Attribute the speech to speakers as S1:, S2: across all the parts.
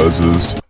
S1: Big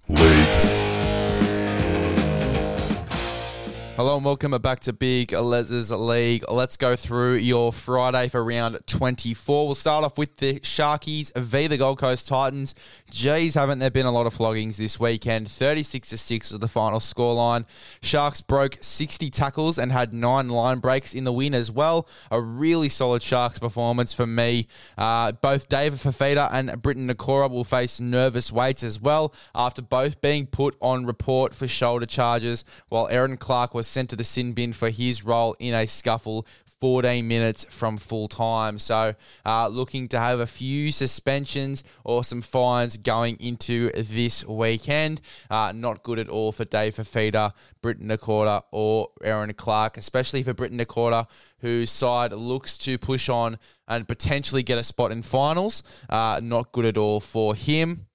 S2: Hello and welcome back to Big Les's League. Let's go through your Friday for round 24. We'll start off with the Sharkies v the Gold Coast Titans. Geez, haven't there been a lot of floggings this weekend? 36 to 6 was the final scoreline. Sharks broke 60 tackles and had nine line breaks in the win as well. A really solid Sharks performance for me. Uh, both David Fifita and Briton Nikora will face nervous waits as well after both being put on report for shoulder charges, while Erin Clark was sent to the sin bin for his role in a scuffle 14 minutes from full time. So, uh, looking to have a few suspensions or some fines going into this weekend. Uh, not good at all for Dave Fifita, Briton Nikora, or Erin Clark, especially for Briton Nikora, whose side looks to push on and potentially get a spot in finals. Uh, not good at all for him.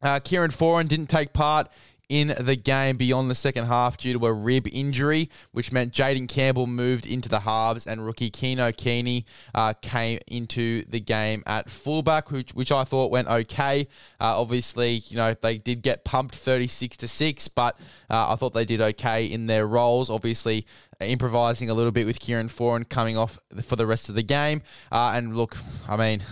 S2: Uh, Kieran Foran didn't take part in the game beyond the second half due to a rib injury, which meant Jayden Campbell moved into the halves and rookie Keano Kini uh, came into the game at fullback, which, which I thought went okay. Uh, obviously, you know, they did get pumped 36 to 6, but uh, I thought they did okay in their roles. Obviously, improvising a little bit with Kieran Foran coming off for the rest of the game. Uh, and look, I mean,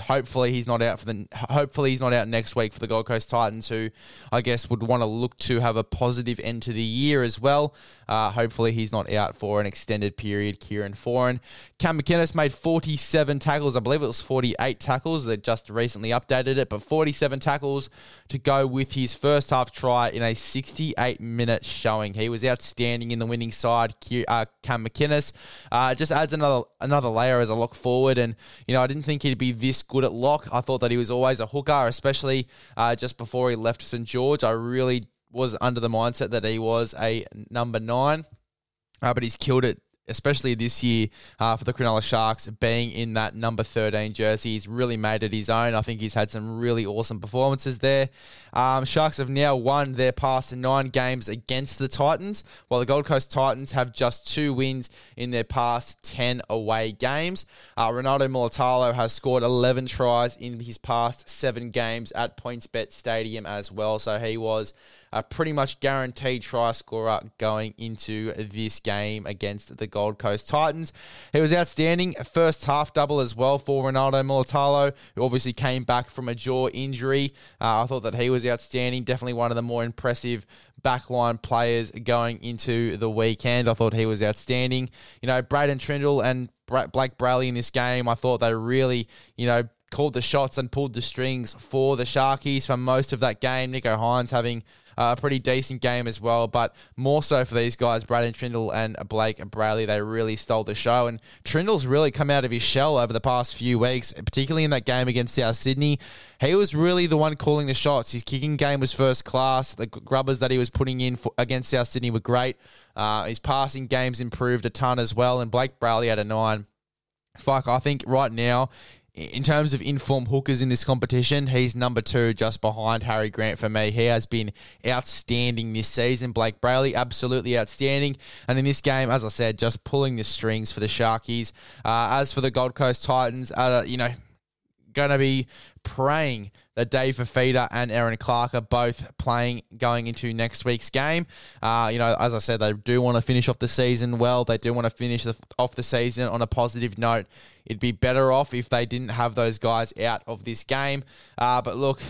S2: hopefully he's not out for the hopefully he's not out next week for the Gold Coast Titans who I guess would want to look to have a positive end to the year as well. Uh, hopefully he's not out for an extended period. Kieran Foran. Cam McInnes made 47 tackles. I believe it was 48 tackles. They just recently updated it, but 47 tackles to go with his first half try in a 68 minute showing. He was outstanding in the winning side. Uh, Cam McInnes uh, just adds another another layer as a lock forward, and you know I didn't think he'd be this good at lock. I thought that he was always a hooker, especially uh, just before he left St George. I really was under the mindset that he was a number nine, uh, but he's killed it especially this year uh, for the Cronulla Sharks, being in that number 13 jersey. He's really made it his own. I think he's had some really awesome performances there. Um, Sharks have now won their past nine games against the Titans, while the Gold Coast Titans have just two wins in their past 10 away games. Uh, Ronaldo Mulitalo has scored 11 tries in his past seven games at PointsBet Stadium as well, so he was a pretty much guaranteed try scorer going into this game against the Gold Coast Titans. He was outstanding. First half double as well for Ronaldo Mulitalo, who obviously came back from a jaw injury. Uh, I thought that he was outstanding. Definitely one of the more impressive backline players going into the weekend. I thought he was outstanding. You know, Braydon Trindall and Blake Brailey in this game, I thought they really, you know, called the shots and pulled the strings for the Sharkies for most of that game. Nicho Hynes having a pretty decent game as well, but more so for these guys, Braydon Trindall and Blake Brailey, they really stole the show. And Trindall's really come out of his shell over the past few weeks, particularly in that game against South Sydney. He was really the one calling the shots. His kicking game was first class. The grubbers that he was putting in for, against South Sydney were great. Uh, his passing game's improved a ton as well, and Blake Brailey had a nine. Fuck, I think right now in terms of informed hookers in this competition, he's number two just behind Harry Grant for me. He has been outstanding this season. Blake Brailey, absolutely outstanding. And in this game, as I said, just pulling the strings for the Sharkies. Uh, as for the Gold Coast Titans, uh, you know, going to be praying that Dave Fifita and Erin Clark are both playing going into next week's game. Uh, you know, as I said, they do want to finish off the season well. They do want to finish the, off the season on a positive note. It'd be better off if they didn't have those guys out of this game. Uh, but look,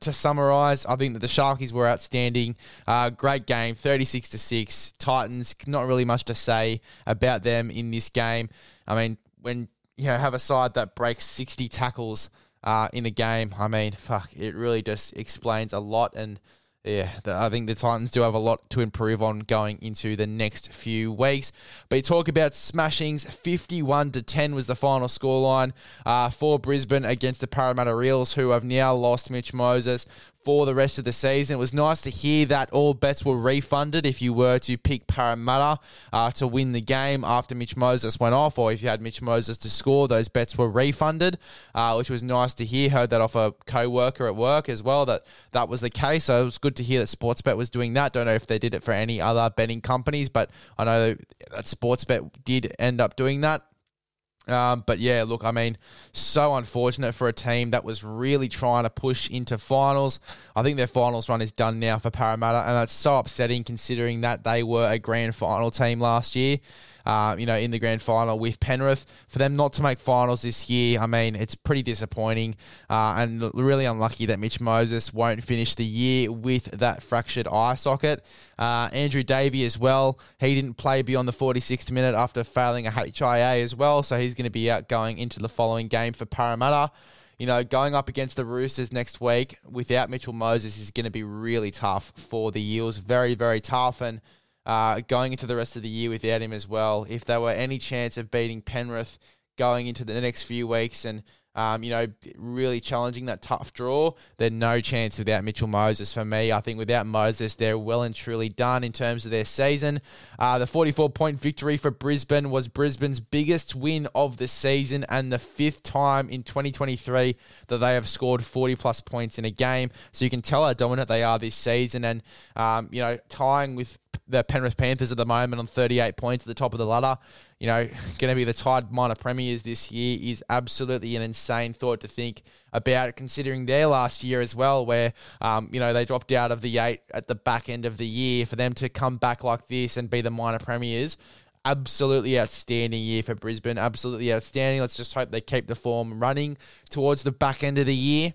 S2: to summarise, I think that the Sharkies were outstanding. Uh, great game, 36 to 6. Titans, not really much to say about them in this game. I mean, when you know have a side that breaks 60 tackles uh, in a game. I mean, fuck, it really just explains a lot. And yeah, the, I think the Titans do have a lot to improve on going into the next few weeks. But you talk about smashings, 51 to 10 was the final scoreline uh, for Brisbane against the Parramatta Eels, who have now lost Mitch Moses for the rest of the season. It was nice to hear that all bets were refunded if you were to pick Parramatta uh, to win the game after Mitch Moses went off, or if you had Mitch Moses to score, those bets were refunded, uh, which was nice to hear. Heard that off a co worker at work as well, that that was the case. So it was good to hear that Sportsbet was doing that. Don't know if they did it for any other betting companies, but I know that Sportsbet did end up doing that. Um, but yeah, look, I mean, so unfortunate for a team that was really trying to push into finals. I think their finals run is done now for Parramatta, and that's so upsetting considering that they were a grand final team last year uh, you know, in the grand final with Penrith. For them not to make finals this year, I mean, it's pretty disappointing uh, and really unlucky that Mitch Moses won't finish the year with that fractured eye socket. Uh, Andrew Davey as well. He didn't play beyond the 46th minute after failing a HIA as well, so he's going to be out going into the following game for Parramatta you know, going up against the Roosters next week without Mitchell Moses is going to be really tough for the Eels. Very, very tough. And uh, going into the rest of the year without him as well. If there were any chance of beating Penrith going into the next few weeks and um, you know, really challenging that tough draw, then no chance without Mitchell Moses for me. I think without Moses, they're well and truly done in terms of their season. Uh, the 44 point victory for Brisbane was Brisbane's biggest win of the season and the fifth time in 2023 that they have scored 40 plus points in a game. So you can tell how dominant they are this season and, um, you know, tying with the Penrith Panthers at the moment on 38 points at the top of the ladder you know, going to be the Tide minor premiers this year is absolutely an insane thought to think about, considering their last year as well, where, um, you know, they dropped out of the eight at the back end of the year. For them to come back like this and be the minor premiers, absolutely outstanding year for Brisbane. Absolutely outstanding. Let's just hope they keep the form running towards the back end of the year.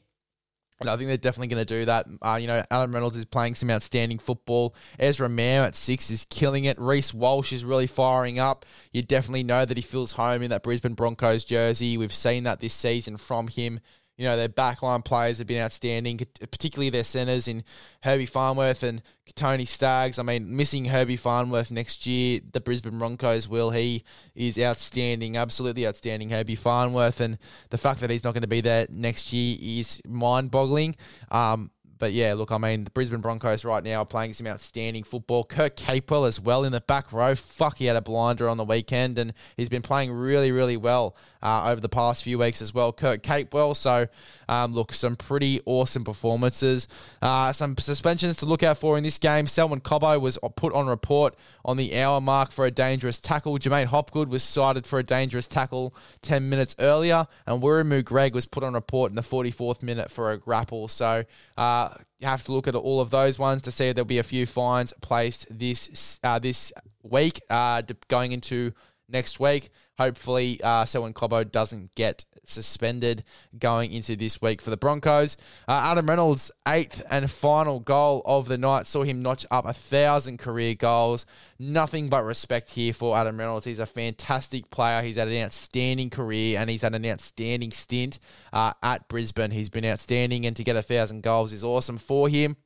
S2: I think they're definitely going to do that. Uh, you know, Adam Reynolds is playing some outstanding football. Ezra Mam at six is killing it. Reece Walsh is really firing up. You definitely know that he feels home in that Brisbane Broncos jersey. We've seen that this season from him. You know, their backline players have been outstanding, particularly their centres in Herbie Farnworth and Tony Staggs. I mean, missing Herbie Farnworth next year, the Brisbane Broncos will. He is outstanding, absolutely outstanding, Herbie Farnworth. And the fact that he's not going to be there next year is mind boggling. Um, but yeah, look, I mean, the Brisbane Broncos right now are playing some outstanding football. Kurt Capewell as well in the back row. Fuck, he had a blinder on the weekend, and he's been playing really, really well uh, over the past few weeks as well. Kurt Capewell. So, um, look, some pretty awesome performances. Uh, some suspensions to look out for in this game. Selwyn Cobbo was put on report on the hour mark for a dangerous tackle. J'maine Hopgood was cited for a dangerous tackle 10 minutes earlier, and Wiremu Greig was put on report in the 44th minute for a grapple. So, uh, you have to look at all of those ones to see if there'll be a few fines placed this uh, this week uh, going into next week. Hopefully, uh, Selwyn Cobbo doesn't get suspended going into this week for the Broncos. Uh, Adam Reynolds' eighth and final goal of the night saw him notch up a thousand career goals. Nothing but respect here for Adam Reynolds. He's a fantastic player. He's had an outstanding career and he's had an outstanding stint uh, at Brisbane. He's been outstanding, and to get a thousand goals is awesome for him.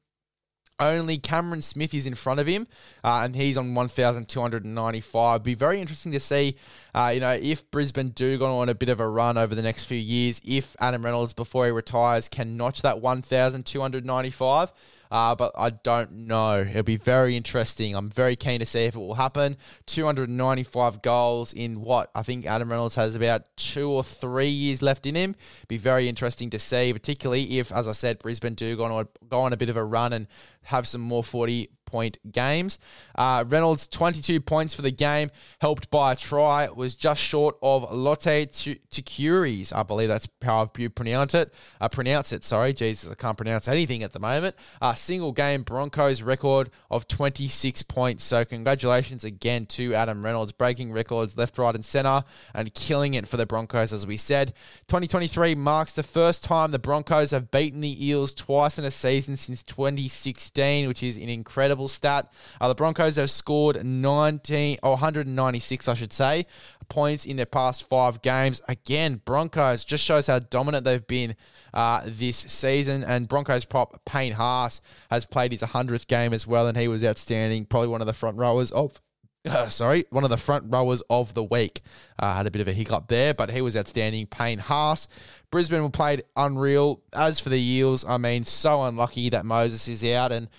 S2: Only Cameron Smith is in front of him, uh, and he's on 1,295. Be very interesting to see, uh, you know, if Brisbane do go on a bit of a run over the next few years, if Adam Reynolds, before he retires, can notch that 1,295. Uh, but I don't know. It'll be very interesting. I'm very keen to see if it will happen. 295 goals in what? I think Adam Reynolds has about two or three years left in him. Be very interesting to see, particularly if, as I said, Brisbane do go on go on a bit of a run and have some more 40 point games. Uh, Reynolds, 22 points for the game, helped by a try, was just short of Lote Tuqiri's. I believe that's how you pronounce it. Uh, pronounce it, sorry. Jesus, I can't pronounce anything at the moment. Uh, single game Broncos record of 26 points. So congratulations again to Adam Reynolds, breaking records left, right, and centre and killing it for the Broncos, as we said. 2023 marks the first time the Broncos have beaten the Eels twice in a season since 2016, which is an incredible incredible stat. Uh, the Broncos have scored 19 or 196, I should say, points in their past five games. Again, Broncos just shows how dominant they've been uh, this season. And Broncos prop Payne Haas has played his 100th game as well, and he was outstanding. Probably one of the front rowers of uh, sorry, one of the front rowers of the week. Uh, had a bit of a hiccup there, but he was outstanding. Payne Haas. Brisbane played unreal. As for the Eels, I mean, so unlucky that Moses is out, and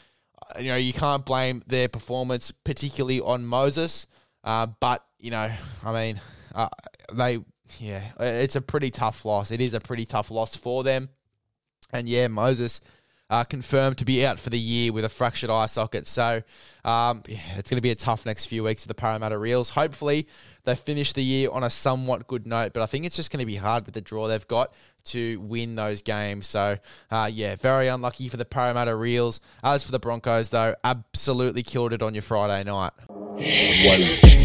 S2: you know, you can't blame their performance particularly on Moses. Uh, but you know, I mean, uh, they, yeah, it's a pretty tough loss. It is a pretty tough loss for them. And yeah, Moses uh, confirmed to be out for the year with a fractured eye socket. So um, yeah, it's going to be a tough next few weeks for the Parramatta Eels. Hopefully, they finish the year on a somewhat good note, but I think it's just going to be hard with the draw they've got to win those games. So, uh, yeah, very unlucky for the Parramatta Eels. As for the Broncos, though, absolutely killed it on your Friday night.
S1: One.